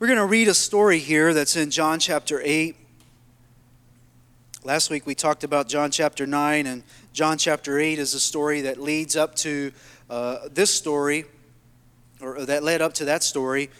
We're going to read a story here that's in John chapter 8. Last week we talked about John chapter 9, and John chapter 8 is a story that leads up to uh, this story, or that led up to that story.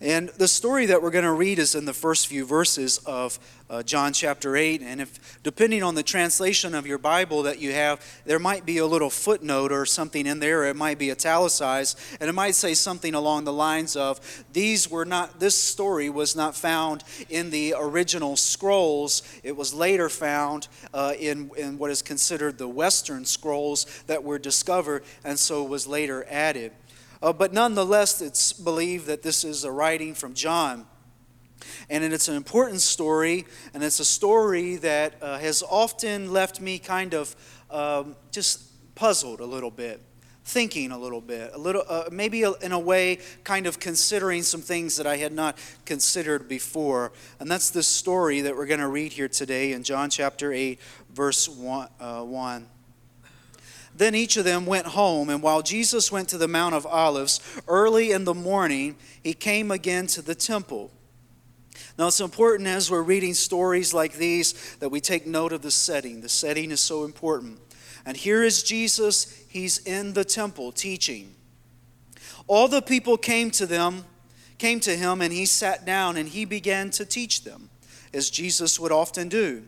And the story that we're going to read is in the first few verses of uh, John chapter 8. And if, depending on the translation of your Bible that you have, there might be a little footnote or something in there. It might be italicized. And it might say something along the lines of, These were not, this story was not found in the original scrolls. It was later found uh, in, in what is considered the Western scrolls that were discovered and so was later added. Uh, but nonetheless, it's believed that this is a writing from John. And it's an important story, and it's a story that uh, has often left me kind of um, just puzzled a little bit, thinking a little bit, a little, uh, maybe in a way, kind of considering some things that I had not considered before. And that's the story that we're going to read here today in John chapter 8, verse 1. Uh, 1. Then each of them went home, and while Jesus went to the Mount of Olives early in the morning, he came again to the temple. Now, it's important as we're reading stories like these that we take note of the setting. The setting is so important. And here is Jesus, he's in the temple teaching. All the people came to them, came to him, and he sat down and he began to teach them, as Jesus would often do.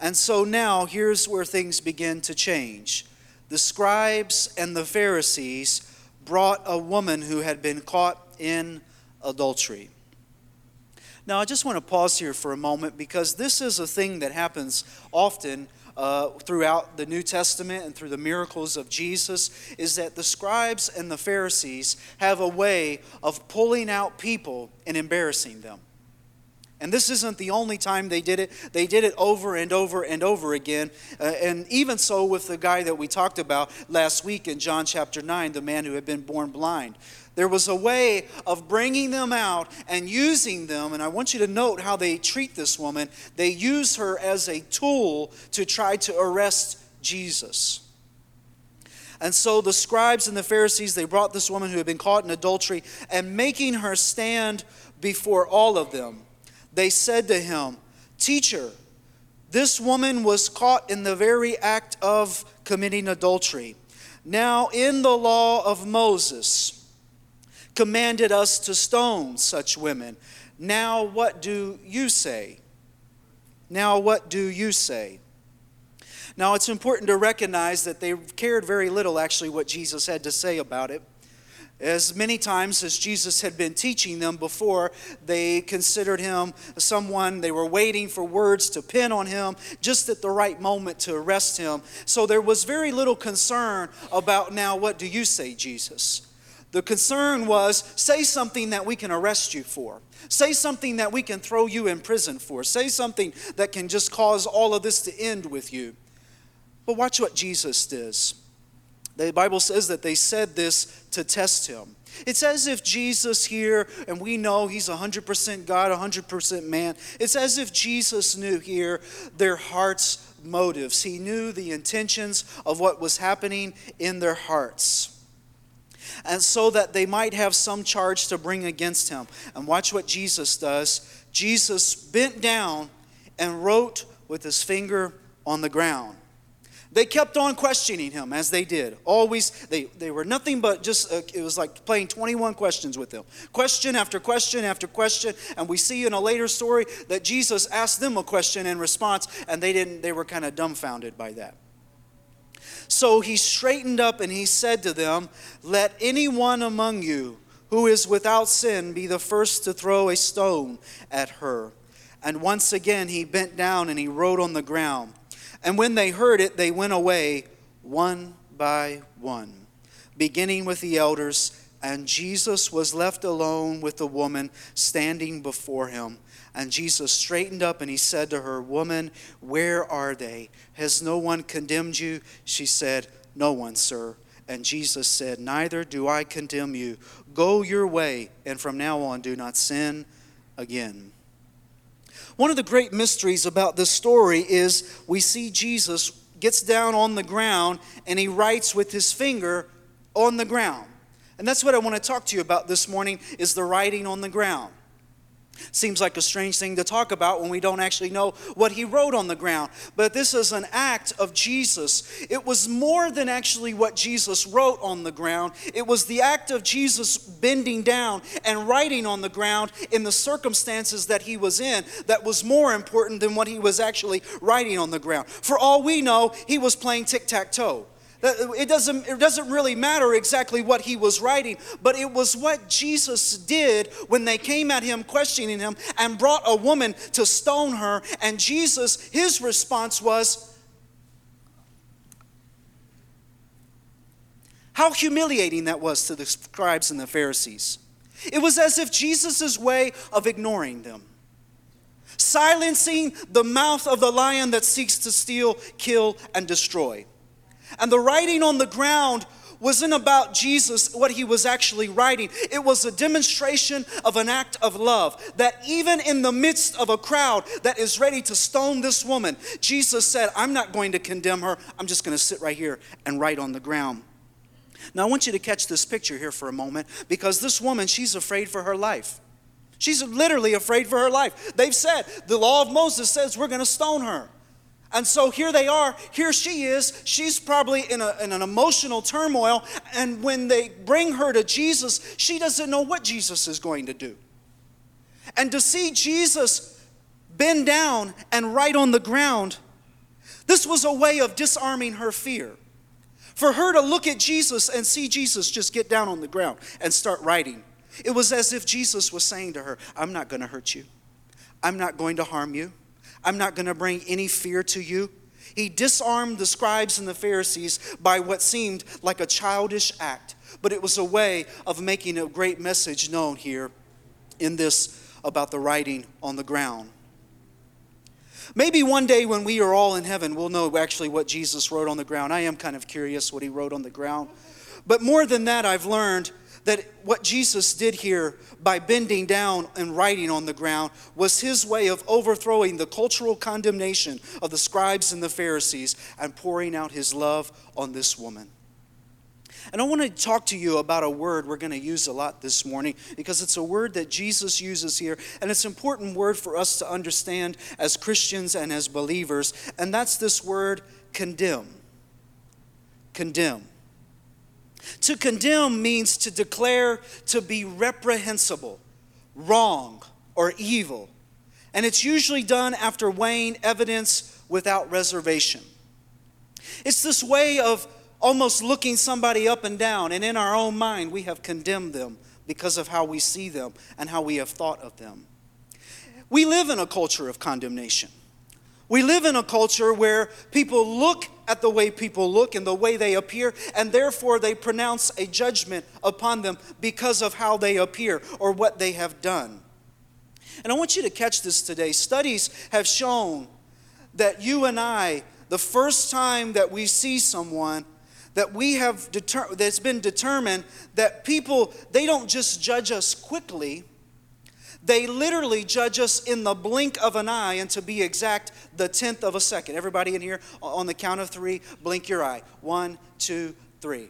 And so now here's where things begin to change the scribes and the Pharisees brought a woman who had been caught in adultery. Now, I just want to pause here for a moment because this is a thing that happens often uh, throughout the New Testament and through the miracles of Jesus is that the scribes and the Pharisees have a way of pulling out people and embarrassing them. And this isn't the only time they did it. They did it over and over and over again. Uh, and even so, with the guy that we talked about last week in John chapter 9, the man who had been born blind. There was a way of bringing them out and using them. And I want you to note how they treat this woman. They use her as a tool to try to arrest Jesus. And so the scribes and the Pharisees, they brought this woman who had been caught in adultery and making her stand before all of them they said to him, Teacher, this woman was caught in the very act of committing adultery. Now, in the law of Moses, commanded us to stone such women. Now, what do you say? Now, what do you say? Now, it's important to recognize that they cared very little, actually, what Jesus had to say about it. As many times as Jesus had been teaching them before, they considered him someone, they were waiting for words to pin on him just at the right moment to arrest him. So there was very little concern about now, what do you say, Jesus? The concern was say something that we can arrest you for. Say something that we can throw you in prison for. Say something that can just cause all of this to end with you. But watch what Jesus does. The Bible says that they said this to test him. It's as if Jesus here, and we know he's 100% God, 100% man, it's as if Jesus knew here their hearts' motives. He knew the intentions of what was happening in their hearts. And so that they might have some charge to bring against him. And watch what Jesus does. Jesus bent down and wrote with his finger on the ground. They kept on questioning him as they did. Always, they, they were nothing but just, uh, it was like playing 21 questions with them. Question after question after question. And we see in a later story that Jesus asked them a question in response, and they didn't, they were kind of dumbfounded by that. So he straightened up and he said to them, Let anyone among you who is without sin be the first to throw a stone at her. And once again he bent down and he wrote on the ground. And when they heard it, they went away one by one, beginning with the elders. And Jesus was left alone with the woman standing before him. And Jesus straightened up and he said to her, Woman, where are they? Has no one condemned you? She said, No one, sir. And Jesus said, Neither do I condemn you. Go your way, and from now on do not sin again. One of the great mysteries about this story is we see Jesus gets down on the ground and he writes with his finger on the ground. And that's what I want to talk to you about this morning is the writing on the ground. Seems like a strange thing to talk about when we don't actually know what he wrote on the ground. But this is an act of Jesus. It was more than actually what Jesus wrote on the ground, it was the act of Jesus bending down and writing on the ground in the circumstances that he was in that was more important than what he was actually writing on the ground. For all we know, he was playing tic tac toe. It doesn't, it doesn't really matter exactly what he was writing, but it was what Jesus did when they came at him, questioning him, and brought a woman to stone her. And Jesus, his response was, How humiliating that was to the scribes and the Pharisees. It was as if Jesus' way of ignoring them, silencing the mouth of the lion that seeks to steal, kill, and destroy. And the writing on the ground wasn't about Jesus, what he was actually writing. It was a demonstration of an act of love. That even in the midst of a crowd that is ready to stone this woman, Jesus said, I'm not going to condemn her. I'm just going to sit right here and write on the ground. Now, I want you to catch this picture here for a moment because this woman, she's afraid for her life. She's literally afraid for her life. They've said, the law of Moses says we're going to stone her. And so here they are. Here she is. She's probably in, a, in, an emotional turmoil. And when they bring her to Jesus, she doesn't know what Jesus is going to do. And to see Jesus bend down and write on the ground, this was a way of disarming her fear. For her to look at Jesus and see Jesus just get down on the ground and start writing, it was as if Jesus was saying to her, I'm not going to hurt you, I'm not going to harm you. I'm not going to bring any fear to you. He disarmed the scribes and the Pharisees by what seemed like a childish act, but it was a way of making a great message known here in this about the writing on the ground. Maybe one day when we are all in heaven, we'll know actually what Jesus wrote on the ground. I am kind of curious what he wrote on the ground. But more than that, I've learned that what Jesus did here by bending down and writing on the ground was his way of overthrowing the cultural condemnation of the scribes and the Pharisees and pouring out his love on this woman. And I want to talk to you about a word we're going to use a lot this morning because it's a word that Jesus uses here, and it's an important word for us to understand as Christians and as believers, and that's this word condemn. Condemn. To condemn means to declare to be reprehensible, wrong, or evil. And it's usually done after weighing evidence without reservation. It's this way of almost looking somebody up and down, and in our own mind, we have condemned them because of how we see them and how we have thought of them. We live in a culture of condemnation. We live in a culture where people look at the way people look and the way they appear, and therefore they pronounce a judgment upon them because of how they appear or what they have done. And I want you to catch this today. Studies have shown that you and I, the first time that we see someone, that we have deter- that's been determined that people they don't just judge us quickly they literally judge us in the blink of an eye, and to be exact, the tenth of a second. Everybody in here, on the count of three, blink your eye. One, two, three.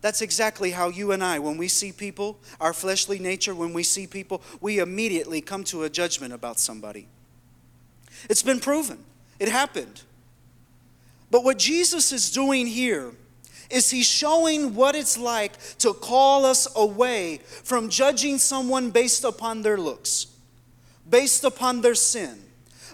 That's exactly how you and I, when we see people, our fleshly nature, when we see people, we immediately come to a judgment about somebody. It's been proven, it happened. But what Jesus is doing here is he showing what it's like to call us away from judging someone based upon their looks, based upon their sin,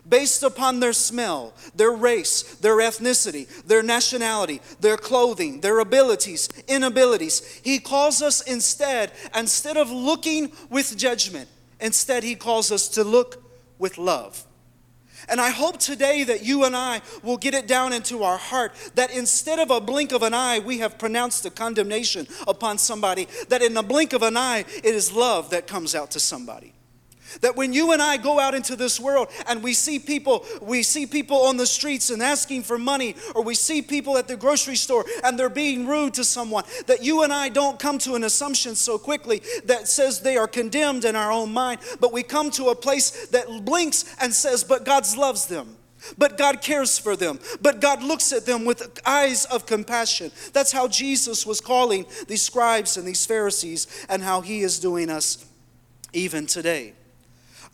based upon their smell, their race, their ethnicity, their nationality, their clothing, their abilities, inabilities. He calls us instead, instead of looking with judgment, instead, he calls us to look with love. And I hope today that you and I will get it down into our heart that instead of a blink of an eye, we have pronounced a condemnation upon somebody, that in the blink of an eye, it is love that comes out to somebody. That when you and I go out into this world and we see people, we see people on the streets and asking for money, or we see people at the grocery store and they're being rude to someone, that you and I don't come to an assumption so quickly that says they are condemned in our own mind, but we come to a place that blinks and says, But God loves them. But God cares for them. But God looks at them with eyes of compassion. That's how Jesus was calling these scribes and these Pharisees, and how He is doing us even today.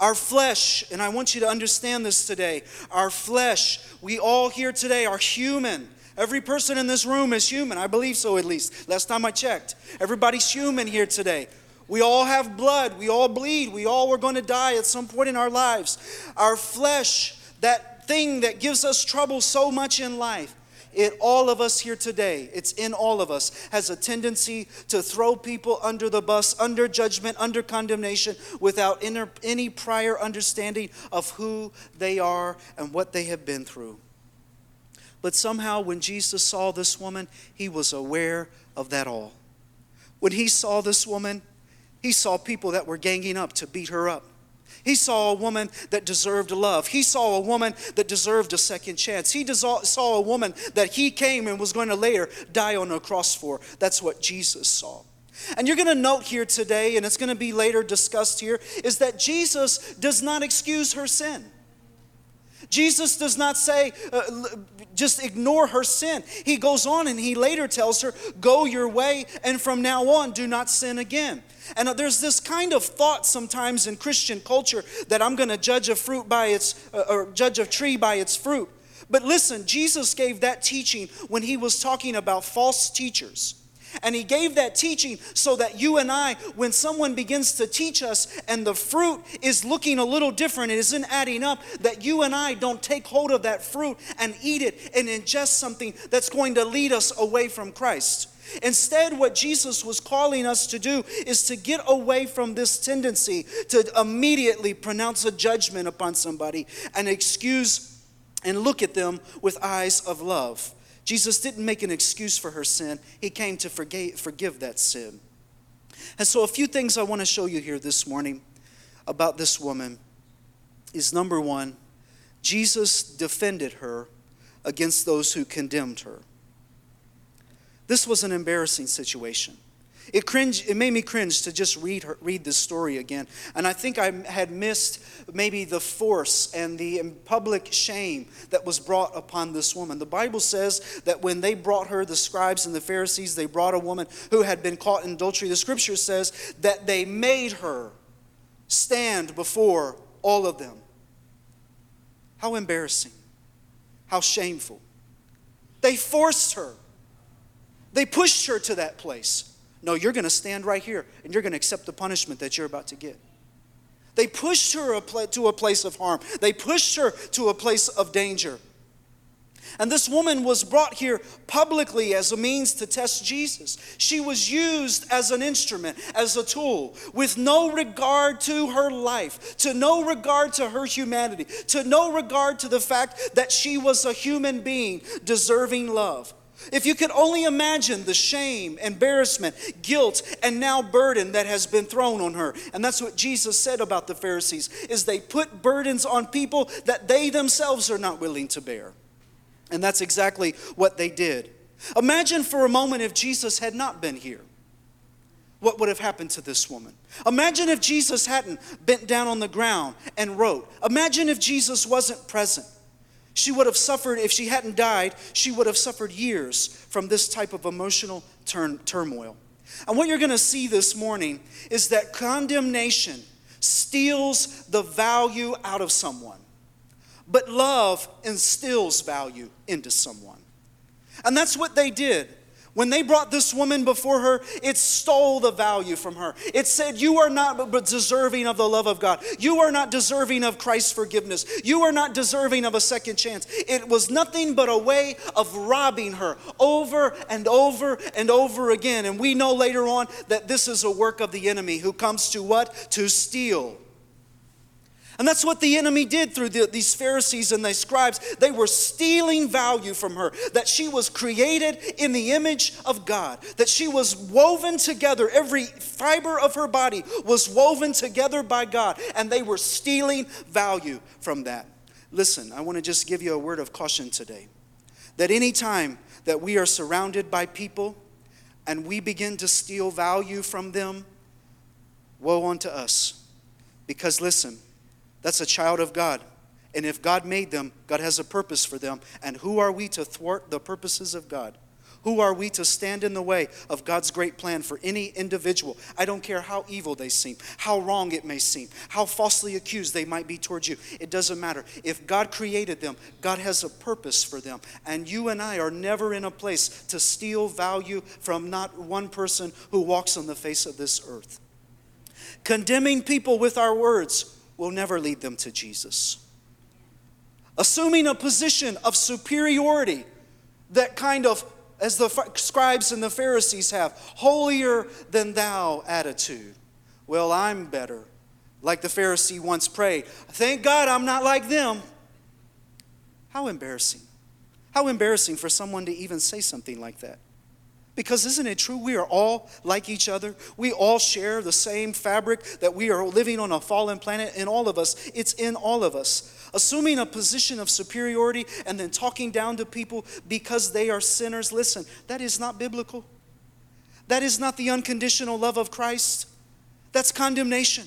Our flesh, and I want you to understand this today, our flesh, we all here today are human. Every person in this room is human. I believe so, at least. Last time I checked. Everybody's human here today. We all have blood. We all bleed. We all were going to die at some point in our lives. Our flesh, that thing that gives us trouble so much in life, it all of us here today. It's in all of us. Has a tendency to throw people under the bus under judgment under condemnation without inner, any prior understanding of who they are and what they have been through. But somehow when jesus saw this woman he was aware of that all. When he saw this woman he saw people that were ganging up to beat her up he saw a woman that deserved love. He saw a woman that deserved a second chance. He saw a woman that he came and was going to later die on a cross for. That's what Jesus saw. And you're going to note here today, and it's going to be later discussed here, is that Jesus does not excuse her sin. Jesus does not say, uh, just ignore her sin. He goes on and he later tells her, Go your way, and from now on, do not sin again. And uh, there's this kind of thought sometimes in Christian culture that I'm going to judge a fruit by its, uh, or judge a tree by its fruit. But listen, Jesus gave that teaching when he was talking about false teachers. And he gave that teaching so that you and I, when someone begins to teach us and the fruit is looking a little different, it isn't adding up, that you and I don't take hold of that fruit and eat it and ingest something that's going to lead us away from Christ. Instead, what Jesus was calling us to do is to get away from this tendency to immediately pronounce a judgment upon somebody and excuse and look at them with eyes of love. Jesus didn't make an excuse for her sin, He came to forgive, forgive that sin. And so, a few things I want to show you here this morning about this woman is number one, Jesus defended her against those who condemned her. This was an embarrassing situation. It, cringe, it made me cringe to just read, her, read this story again. And I think I had missed maybe the force and the public shame that was brought upon this woman. The Bible says that when they brought her, the scribes and the Pharisees, they brought a woman who had been caught in adultery. The scripture says that they made her stand before all of them. How embarrassing. How shameful. They forced her. They pushed her to that place. No, you're going to stand right here and you're going to accept the punishment that you're about to get. They pushed her to a place of harm, they pushed her to a place of danger. And this woman was brought here publicly as a means to test Jesus. She was used as an instrument, as a tool, with no regard to her life, to no regard to her humanity, to no regard to the fact that she was a human being deserving love. If you could only imagine the shame, embarrassment, guilt, and now burden that has been thrown on her. And that's what Jesus said about the Pharisees is they put burdens on people that they themselves are not willing to bear. And that's exactly what they did. Imagine for a moment if Jesus had not been here. What would have happened to this woman? Imagine if Jesus hadn't bent down on the ground and wrote. Imagine if Jesus wasn't present. She would have suffered, if she hadn't died, she would have suffered years from this type of emotional turn, turmoil. And what you're going to see this morning is that condemnation steals the value out of someone, but love instills value into someone. And that's what they did. When they brought this woman before her, it stole the value from her. It said, You are not deserving of the love of God. You are not deserving of Christ's forgiveness. You are not deserving of a second chance. It was nothing but a way of robbing her over and over and over again. And we know later on that this is a work of the enemy who comes to what? To steal and that's what the enemy did through the, these Pharisees and these scribes. They were stealing value from her, that she was created in the image of God, that she was woven together. Every fiber of her body was woven together by God, and they were stealing value from that. Listen, I want to just give you a word of caution today that anytime that we are surrounded by people and we begin to steal value from them, woe unto us. Because listen, that's a child of God. And if God made them, God has a purpose for them. And who are we to thwart the purposes of God? Who are we to stand in the way of God's great plan for any individual? I don't care how evil they seem, how wrong it may seem, how falsely accused they might be towards you. It doesn't matter. If God created them, God has a purpose for them. And you and I are never in a place to steal value from not one person who walks on the face of this earth. Condemning people with our words will never lead them to Jesus. Assuming a position of superiority that kind of as the scribes and the Pharisees have, holier than thou attitude. Well, I'm better. Like the Pharisee once prayed, thank God I'm not like them. How embarrassing. How embarrassing for someone to even say something like that. Because isn't it true? We are all like each other. We all share the same fabric that we are living on a fallen planet. In all of us, it's in all of us. Assuming a position of superiority and then talking down to people because they are sinners. Listen, that is not biblical. That is not the unconditional love of Christ. That's condemnation.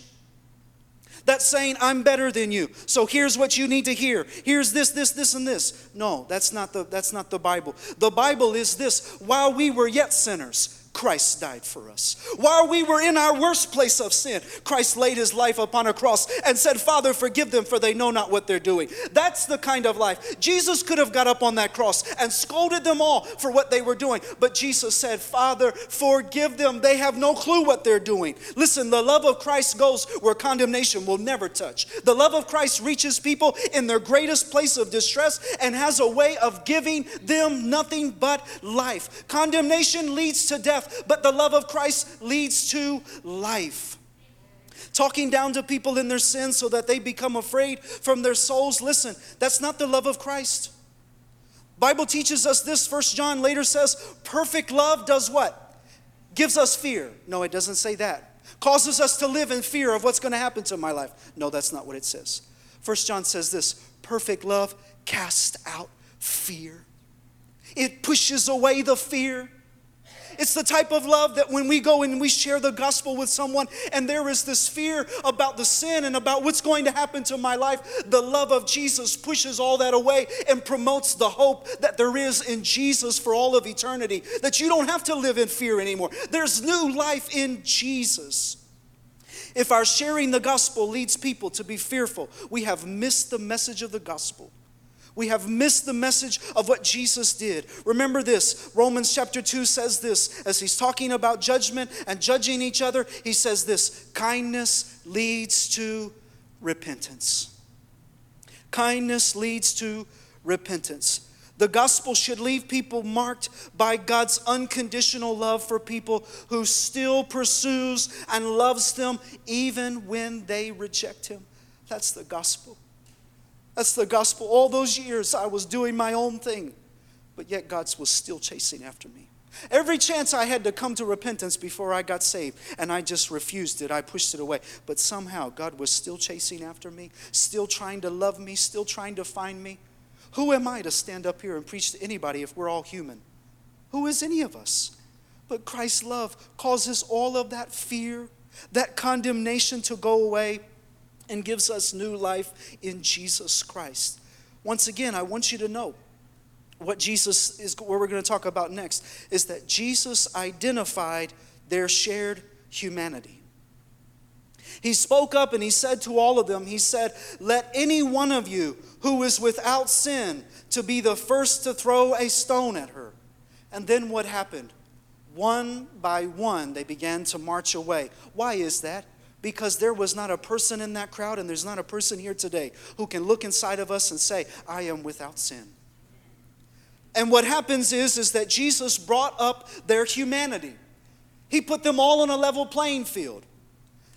That's saying, I'm better than you. So here's what you need to hear. Here's this, this, this, and this. No, that's not the, that's not the Bible. The Bible is this while we were yet sinners, Christ died for us. While we were in our worst place of sin, Christ laid his life upon a cross and said, Father, forgive them, for they know not what they're doing. That's the kind of life. Jesus could have got up on that cross and scolded them all for what they were doing, but Jesus said, Father, forgive them. They have no clue what they're doing. Listen, the love of Christ goes where condemnation will never touch. The love of Christ reaches people in their greatest place of distress and has a way of giving them nothing but life. Condemnation leads to death but the love of Christ leads to life. Talking down to people in their sins so that they become afraid from their souls. Listen, that's not the love of Christ. Bible teaches us this. First John later says, perfect love does what? Gives us fear. No, it doesn't say that. Causes us to live in fear of what's going to happen to my life. No, that's not what it says. First John says this perfect love casts out fear. It pushes away the fear. It's the type of love that when we go and we share the gospel with someone and there is this fear about the sin and about what's going to happen to my life, the love of Jesus pushes all that away and promotes the hope that there is in Jesus for all of eternity. That you don't have to live in fear anymore. There's new life in Jesus. If our sharing the gospel leads people to be fearful, we have missed the message of the gospel. We have missed the message of what Jesus did. Remember this Romans chapter 2 says this as he's talking about judgment and judging each other. He says this kindness leads to repentance. Kindness leads to repentance. The gospel should leave people marked by God's unconditional love for people who still pursues and loves them even when they reject him. That's the gospel. That's the gospel. All those years I was doing my own thing, but yet God was still chasing after me. Every chance I had to come to repentance before I got saved, and I just refused it. I pushed it away. But somehow God was still chasing after me, still trying to love me, still trying to find me. Who am I to stand up here and preach to anybody if we're all human? Who is any of us? But Christ's love causes all of that fear, that condemnation to go away and gives us new life in Jesus Christ. Once again, I want you to know what Jesus is, what we're going to talk about next, is that Jesus identified their shared humanity. He spoke up and he said to all of them, He said, Let any one of you who is without sin to be the first to throw a stone at her. And then what happened? One by one, they began to march away. Why is that? Because there was not a person in that crowd, and there's not a person here today who can look inside of us and say, I am without sin. And what happens is, is that Jesus brought up their humanity. He put them all on a level playing field.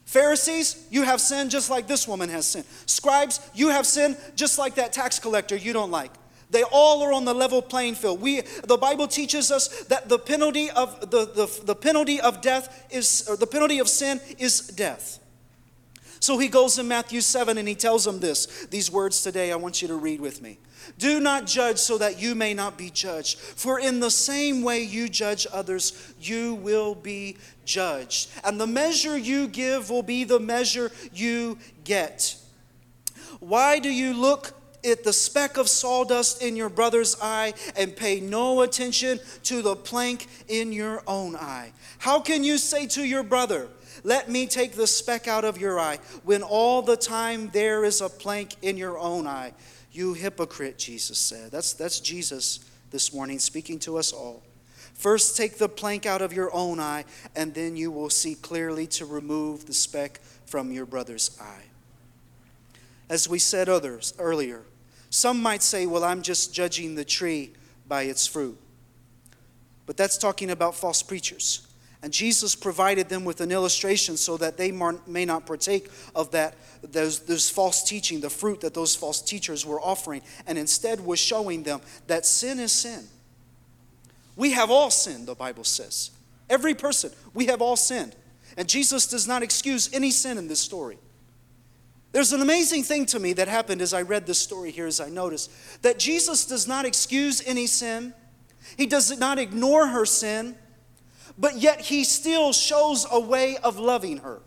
Pharisees, you have sin just like this woman has sin. Scribes, you have sin just like that tax collector you don't like. They all are on the level playing field. We, the Bible teaches us that the penalty of the, the, the penalty of death is or the penalty of sin is death. So he goes in Matthew 7 and he tells them this. These words today I want you to read with me. Do not judge so that you may not be judged. For in the same way you judge others, you will be judged. And the measure you give will be the measure you get. Why do you look at the speck of sawdust in your brother's eye and pay no attention to the plank in your own eye? How can you say to your brother, Let me take the speck out of your eye, when all the time there is a plank in your own eye? You hypocrite, Jesus said. That's, that's Jesus this morning speaking to us all. First, take the plank out of your own eye, and then you will see clearly to remove the speck from your brother's eye. As we said others earlier, some might say, well, I'm just judging the tree by its fruit. But that's talking about false preachers. And Jesus provided them with an illustration so that they may not partake of that those, those false teaching, the fruit that those false teachers were offering, and instead was showing them that sin is sin. We have all sinned, the Bible says. Every person, we have all sinned. And Jesus does not excuse any sin in this story. There's an amazing thing to me that happened as I read this story here, as I noticed that Jesus does not excuse any sin, He does not ignore her sin, but yet He still shows a way of loving her.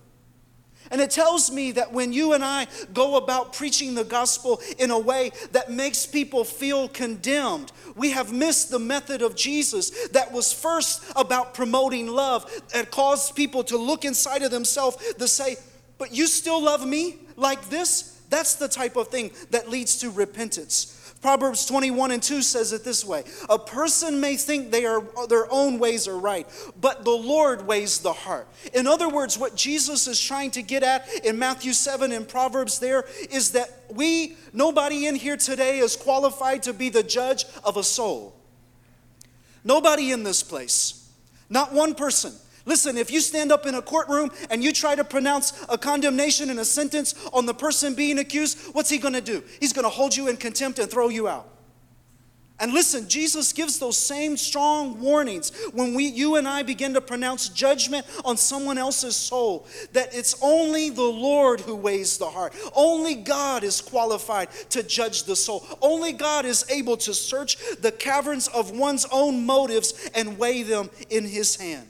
And it tells me that when you and I go about preaching the gospel in a way that makes people feel condemned, we have missed the method of Jesus that was first about promoting love and caused people to look inside of themselves to say, But you still love me? like this, that's the type of thing that leads to repentance. Proverbs 21 and 2 says it this way A person may think they are, their own ways are right, but the Lord weighs the heart. In other words, what Jesus is trying to get at in Matthew 7 and Proverbs there is that we, nobody in here today is qualified to be the judge of a soul. Nobody in this place, not one person. Listen, if you stand up in a courtroom and you try to pronounce a condemnation and a sentence on the person being accused, what's he to do? He's to hold you in contempt and throw you out. And listen, Jesus gives those same strong warnings when we, you and I begin to pronounce judgment on someone else's soul that it's only the Lord who weighs the heart. Only God is qualified to judge the soul. Only God is able to search the caverns of one's own motives and weigh them in His hand.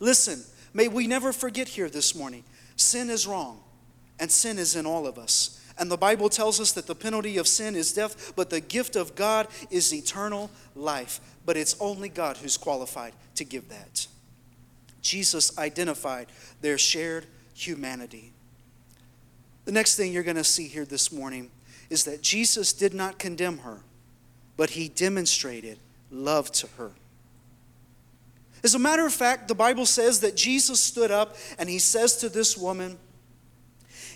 Listen, may we never forget here this morning sin is wrong, and sin is in all of us. And the Bible tells us that the penalty of sin is death, but the gift of God is eternal life. But it's only God who's qualified to give that. Jesus identified their shared humanity. The next thing you're going to see here this morning is that Jesus did not condemn her, but he demonstrated love to her. As a matter of fact, the Bible says that Jesus stood up and he says to this woman,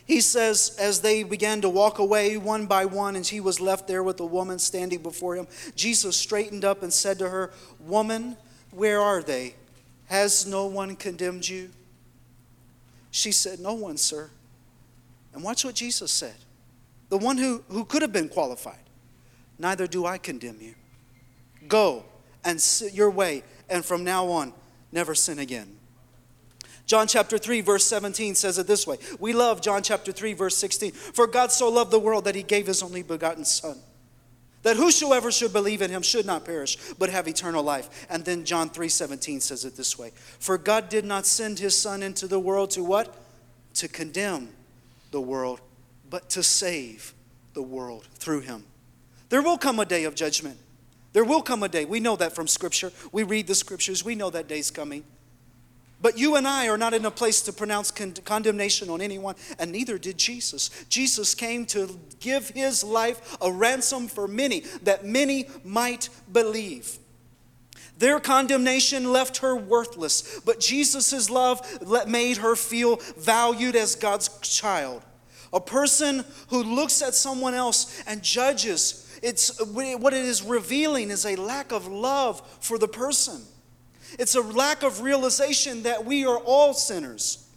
he says, as they began to walk away one by one, and she was left there with the woman standing before him, Jesus straightened up and said to her, Woman, where are they? Has no one condemned you? She said, No one, sir. And watch what Jesus said. The one who, who could have been qualified. Neither do I condemn you. Go and sit your way and from now on, never sin again. John chapter 3, verse 17 says it this way. We love John chapter 3, verse 16. For God so loved the world that he gave his only begotten Son, that whosoever should believe in him should not perish, but have eternal life. And then John 3, 17 says it this way. For God did not send his Son into the world to what? To condemn the world, but to save the world through him. There will come a day of judgment. There will come a day. We know that from Scripture. We read the Scriptures. We know that day's coming. But you and I are not in a place to pronounce con- condemnation on anyone, and neither did Jesus. Jesus came to give his life a ransom for many, that many might believe. Their condemnation left her worthless, but Jesus' love made her feel valued as God's child. A person who looks at someone else and judges it's what it is revealing is a lack of love for the person. It's a lack of realization that we are all sinners.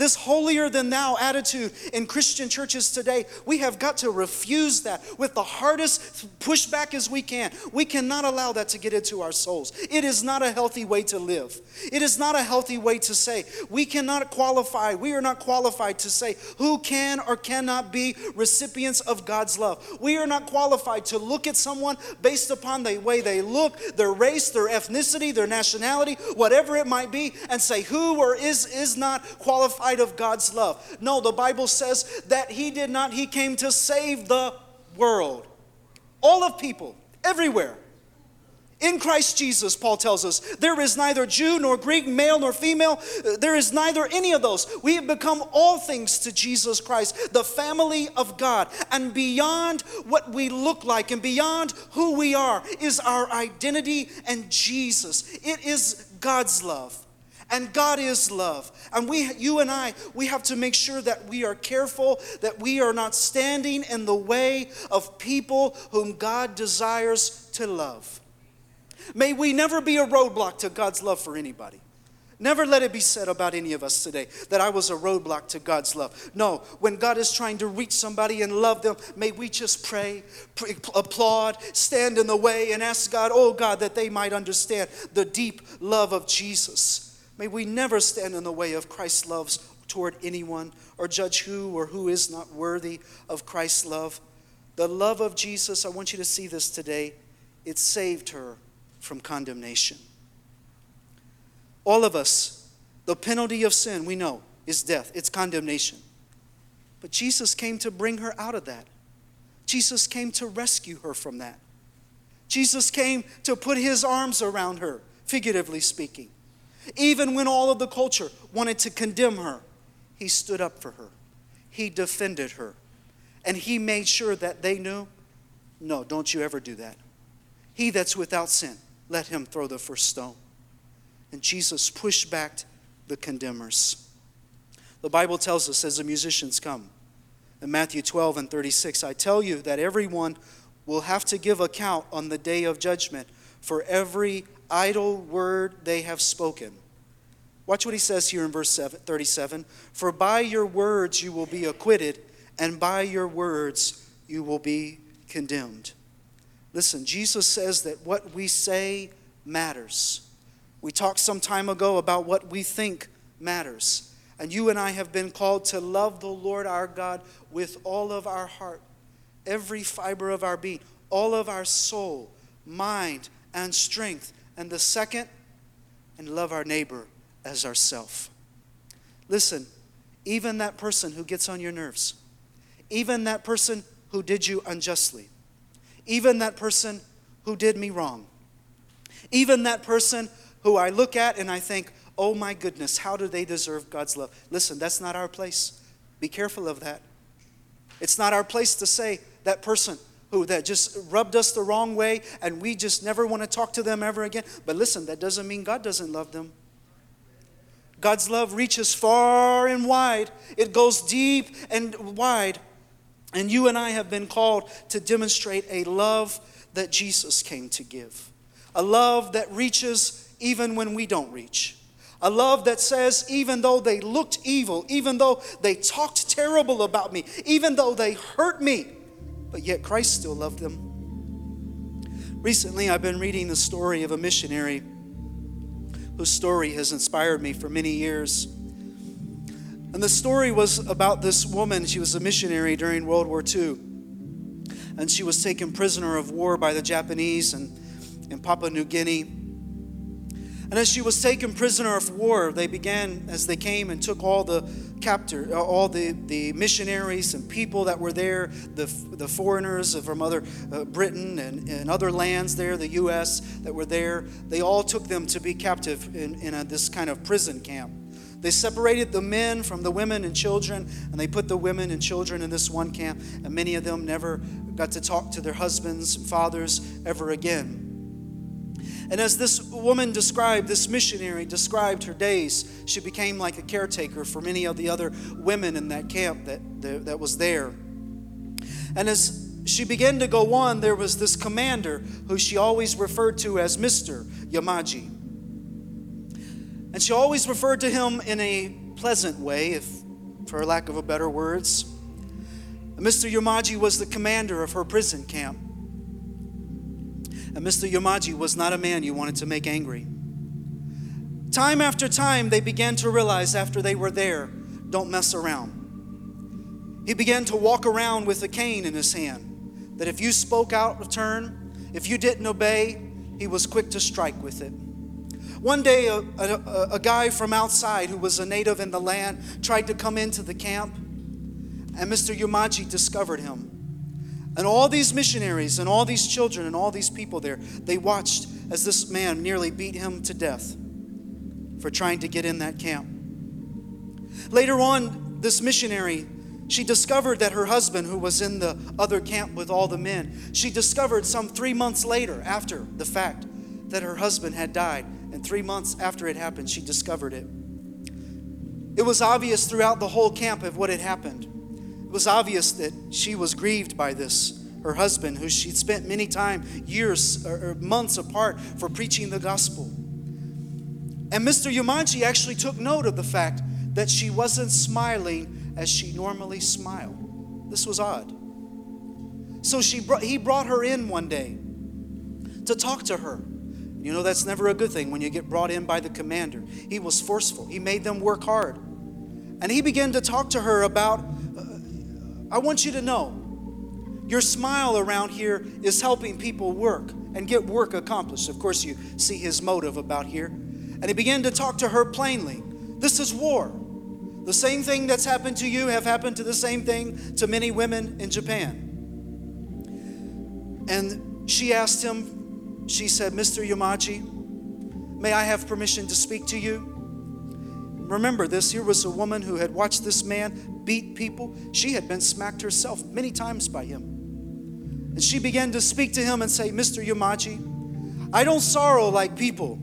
This holier than thou attitude in Christian churches today, we have got to refuse that with the hardest pushback as we can. We cannot allow that to get into our souls. It is not a healthy way to live. It is not a healthy way to say. We cannot qualify, we are not qualified to say who can or cannot be recipients of God's love. We are not qualified to look at someone based upon the way they look, their race, their ethnicity, their nationality, whatever it might be, and say who or is, is not qualified of God's love. No, the Bible says that He did not, He came to save the world, all of people, everywhere. In Christ Jesus, Paul tells us, there is neither Jew nor Greek, male nor female. Uh, there is neither any of those. We have become all things to Jesus Christ, the family of God. And beyond what we look like and beyond who we are is our identity and Jesus. It is God's love. And God is love. And we, you and I, we have to make sure that we are careful, that we are not standing in the way of people whom God desires to love. May we never be a roadblock to God's love for anybody. Never let it be said about any of us today that I was a roadblock to God's love. No, when God is trying to reach somebody and love them, may we just pray, pray, applaud, stand in the way, and ask God, oh God, that they might understand the deep love of Jesus. May we never stand in the way of Christ's love toward anyone or judge who or who is not worthy of Christ's love. The love of Jesus, I want you to see this today, it saved her from condemnation. All of us, the penalty of sin, we know, is death, it's condemnation. But Jesus came to bring her out of that. Jesus came to rescue her from that. Jesus came to put his arms around her, figuratively speaking. Even when all of the culture wanted to condemn her, he stood up for her. He defended her. And he made sure that they knew no, don't you ever do that. He that's without sin, let him throw the first stone. And Jesus pushed back the condemners. The Bible tells us as the musicians come in Matthew 12 and 36 I tell you that everyone will have to give account on the day of judgment for every idle word they have spoken. Watch what he says here in verse 37 For by your words you will be acquitted, and by your words you will be condemned. Listen, Jesus says that what we say matters. We talked some time ago about what we think matters. And you and I have been called to love the Lord our God with all of our heart, every fiber of our being, all of our soul, mind, and strength. And the second, and love our neighbor as ourself. Listen, even that person who gets on your nerves, even that person who did you unjustly, even that person who did me wrong, even that person who I look at and I think, oh my goodness, how do they deserve God's love? Listen, that's not our place. Be careful of that. It's not our place to say that person who that just rubbed us the wrong way and we just never want to talk to them ever again. But listen, that doesn't mean God doesn't love them. God's love reaches far and wide. It goes deep and wide. And you and I have been called to demonstrate a love that Jesus came to give. A love that reaches even when we don't reach. A love that says, even though they looked evil, even though they talked terrible about me, even though they hurt me, but yet Christ still loved them. Recently, I've been reading the story of a missionary whose story has inspired me for many years. And the story was about this woman. She was a missionary during World War II. And she was taken prisoner of war by the Japanese and in Papua New Guinea. And as she was taken prisoner of war, they began, as they came and took all the captor, uh, all the, the missionaries and people that were there, the, the foreigners from other uh, Britain and, and other lands there, the U.S. that were there, they all took them to be captive in, in a, this kind of prison camp. They separated the men from the women and children, and they put the women and children in this one camp, and many of them never got to talk to their husbands and fathers ever again. And as this woman described, this missionary described her days, she became like a caretaker for many of the other women in that camp that, that, that was there. And as she began to go on, there was this commander who she always referred to as Mr. Yamaji. And she always referred to him in a pleasant way, if for lack of a better words. Mr. Yamaji was the commander of her prison camp. And Mr. Yamaji was not a man you wanted to make angry. Time after time, they began to realize after they were there don't mess around. He began to walk around with a cane in his hand, that if you spoke out of turn, if you didn't obey, he was quick to strike with it. One day, a, a, a, guy from outside who was a native in the land tried to come into the camp, and Mr. Yamaji discovered him. And all these missionaries and all these children and all these people there, they watched as this man nearly beat him to death for trying to get in that camp. Later on, this missionary, she discovered that her husband, who was in the other camp with all the men, she discovered some three months later, after the fact, that her husband had died. And three months after it happened, she discovered it. It was obvious throughout the whole camp of what had happened. It was obvious that she was grieved by this. Her husband, who she'd spent many time, years or months apart for preaching the gospel. And Mr. Yamaji actually took note of the fact that she wasn't smiling as she normally smiled. This was odd. So she he brought her in one day to talk to her. You know, that's never a good thing when you get brought in by the commander. He was forceful, he made them work hard. And he began to talk to her about I want you to know your smile around here is helping people work and get work accomplished. Of course, you see his motive about here. And he began to talk to her plainly. This is war. The same thing that's happened to you have happened to the same thing to many women in Japan. And she asked him, she said, Mr. Yamaji, may I have permission to speak to you? Remember this here was a woman who had watched this man beat people. She had been smacked herself many times by him. And she began to speak to him and say, Mr. Yamaji, I don't sorrow like people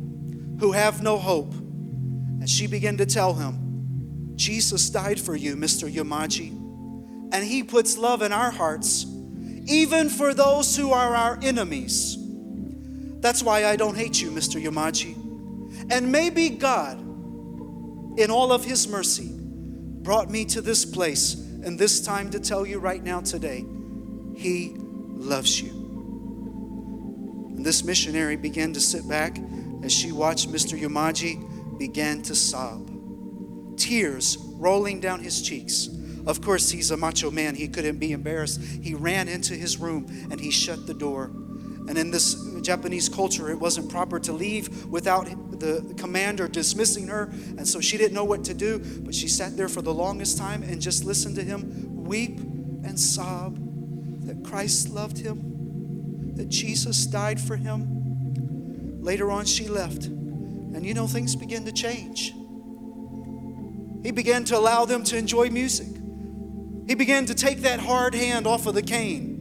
who have no hope. And she began to tell him, Jesus died for you, Mr. Yamaji, and he puts love in our hearts, even for those who are our enemies. That's why I don't hate you, Mr. Yamaji. And maybe God, in all of his mercy, brought me to this place and this time to tell you right now today, he loves you. And this missionary began to sit back as she watched Mr. Yamaji began to sob, tears rolling down his cheeks. Of course, he's a macho man. He couldn't be embarrassed. He ran into his room and he shut the door. And in this Japanese culture, it wasn't proper to leave without the commander dismissing her. And so she didn't know what to do, but she sat there for the longest time and just listened to him weep and sob that Christ loved him, that Jesus died for him, Later on, she left. And you know, things began to change. He began to allow them to enjoy music. He began to take that hard hand off of the cane.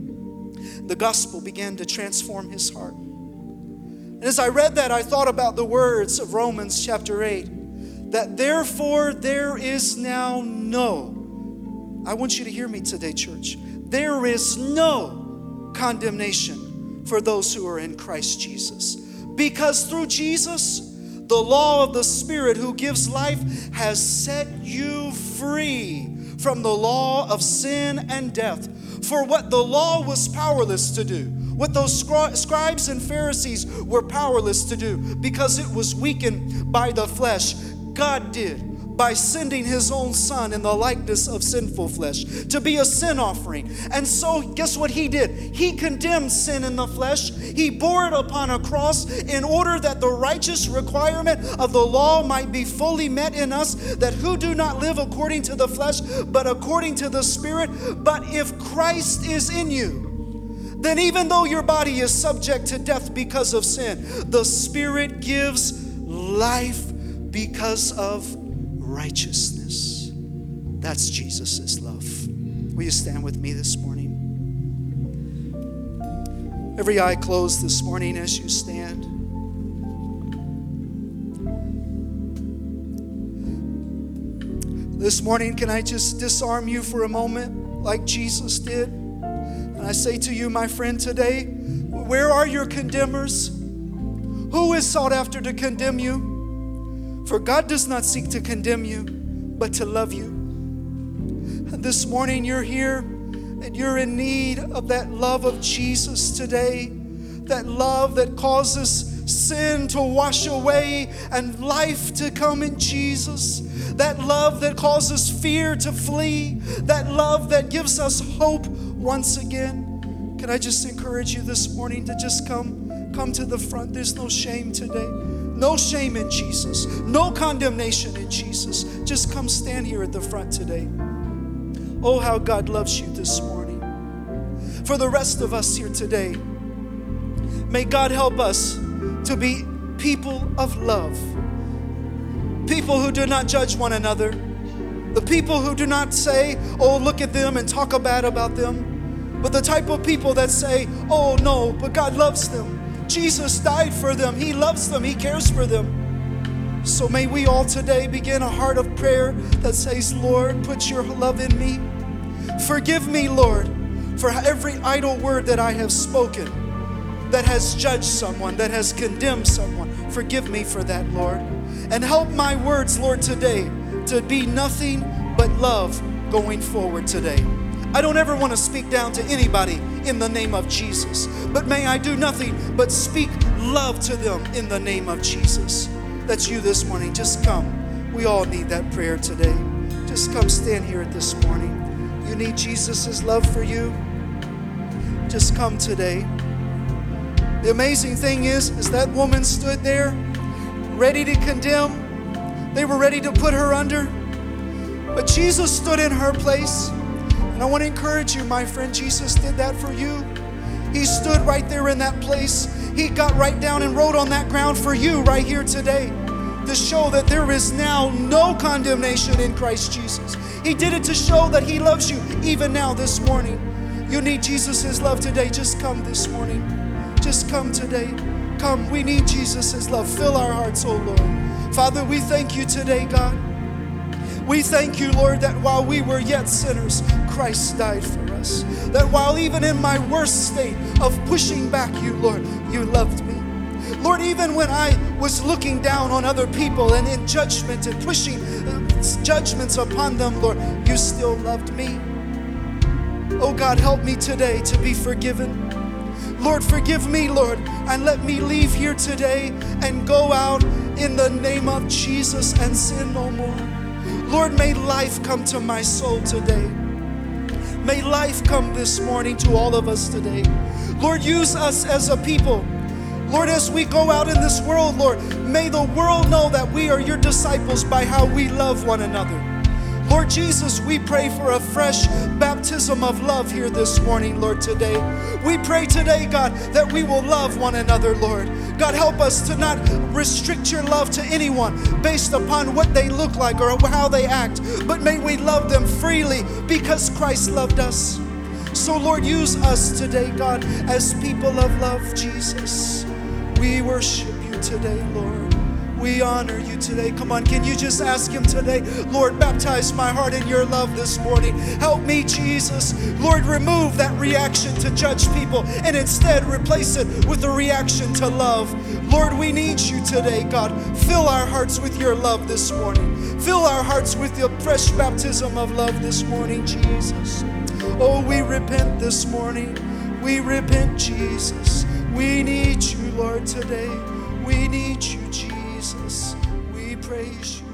The gospel began to transform his heart. And as I read that, I thought about the words of Romans chapter 8 that therefore there is now no, I want you to hear me today, church. There is no condemnation for those who are in Christ Jesus. Because through Jesus, the law of the Spirit who gives life has set you free from the law of sin and death. For what the law was powerless to do, what those scribes and Pharisees were powerless to do, because it was weakened by the flesh, God did by sending his own son in the likeness of sinful flesh to be a sin offering. And so, guess what he did? He condemned sin in the flesh. He bore it upon a cross in order that the righteous requirement of the law might be fully met in us, that who do not live according to the flesh, but according to the Spirit. But if Christ is in you, then even though your body is subject to death because of sin, the Spirit gives life because of righteousness. That's Jesus' love. Will you stand with me this morning? Every eye closed this morning as you stand. This morning, can I just disarm you for a moment like Jesus did? And I say to you, my friend, today, where are your condemners? Who is sought after to condemn you? For God does not seek to condemn you, but to love you. And this morning you're here and you're in need of that love of Jesus today, that love that causes sin to wash away and life to come in Jesus, that love that causes fear to flee, that love that gives us hope once again. Can I just encourage you this morning to just come come to the front? There's no shame today. No shame in Jesus, no condemnation in Jesus. Just come stand here at the front today. Oh, how God loves you this morning. for the rest of us here today. May God help us to be people of love, people who do not judge one another, the people who do not say, oh, look at them and talk bad about them, but the type of people that say, oh, no, but God loves them. Jesus died for them, He loves them, He cares for them. So may we all today begin a heart of prayer that says, Lord, put your love in me. Forgive me, Lord, for every idle word that I have spoken that has judged someone, that has condemned someone. Forgive me for that, Lord. And help my words, Lord, today to be nothing but love going forward today. I don't ever want to speak down to anybody in the name of Jesus, but may I do nothing but speak love to them in the name of Jesus. That's you this morning. Just come. We all need that prayer today. Just come stand here this morning. You need Jesus' love for you. Just come today. The amazing thing is, is that woman stood there ready to condemn. They were ready to put her under. But Jesus stood in her place. And I want to encourage you, my friend, Jesus did that for you. He stood right there in that place he got right down and wrote on that ground for you right here today to show that there is now no condemnation in Christ Jesus. He did it to show that He loves you even now this morning. You need Jesus' love today. Just come this morning. Just come today. Come. We need Jesus' love. Fill our hearts, oh Lord. Father, we thank you today, God. We thank you, Lord, that while we were yet sinners, Christ died for us. That while even in my worst state of pushing back you, Lord, you loved me. Lord, even when I was looking down on other people and in judgment and pushing uh, judgments upon them, Lord, you still loved me. Oh God, help me today to be forgiven. Lord, forgive me, Lord, and let me leave here today and go out in the name of Jesus and sin no more. Lord, may life come to my soul today. May life come this morning to all of us today. Lord, use us as a people. Lord, as we go out in this world, Lord, may the world know that we are your disciples by how we love one another. Lord Jesus, we pray for a fresh baptism of love here this morning, Lord, today. We pray today, God, that we will love one another, Lord. God, help us to not restrict your love to anyone based upon what they look like or how they act, but may we love them freely because Christ loved us. So, Lord, use us today, God, as people of love, Jesus. We worship you today, Lord. We honor you today. Come on, can you just ask Him today, Lord, baptize my heart in your love this morning. Help me, Jesus. Lord, remove that reaction to judge people and instead replace it with a reaction to love. Lord, we need you today, God. Fill our hearts with your love this morning. Fill our hearts with your fresh baptism of love this morning, Jesus. Oh, we repent this morning. We repent, Jesus. We need you, Lord, today. We need you, Jesus. We praise you.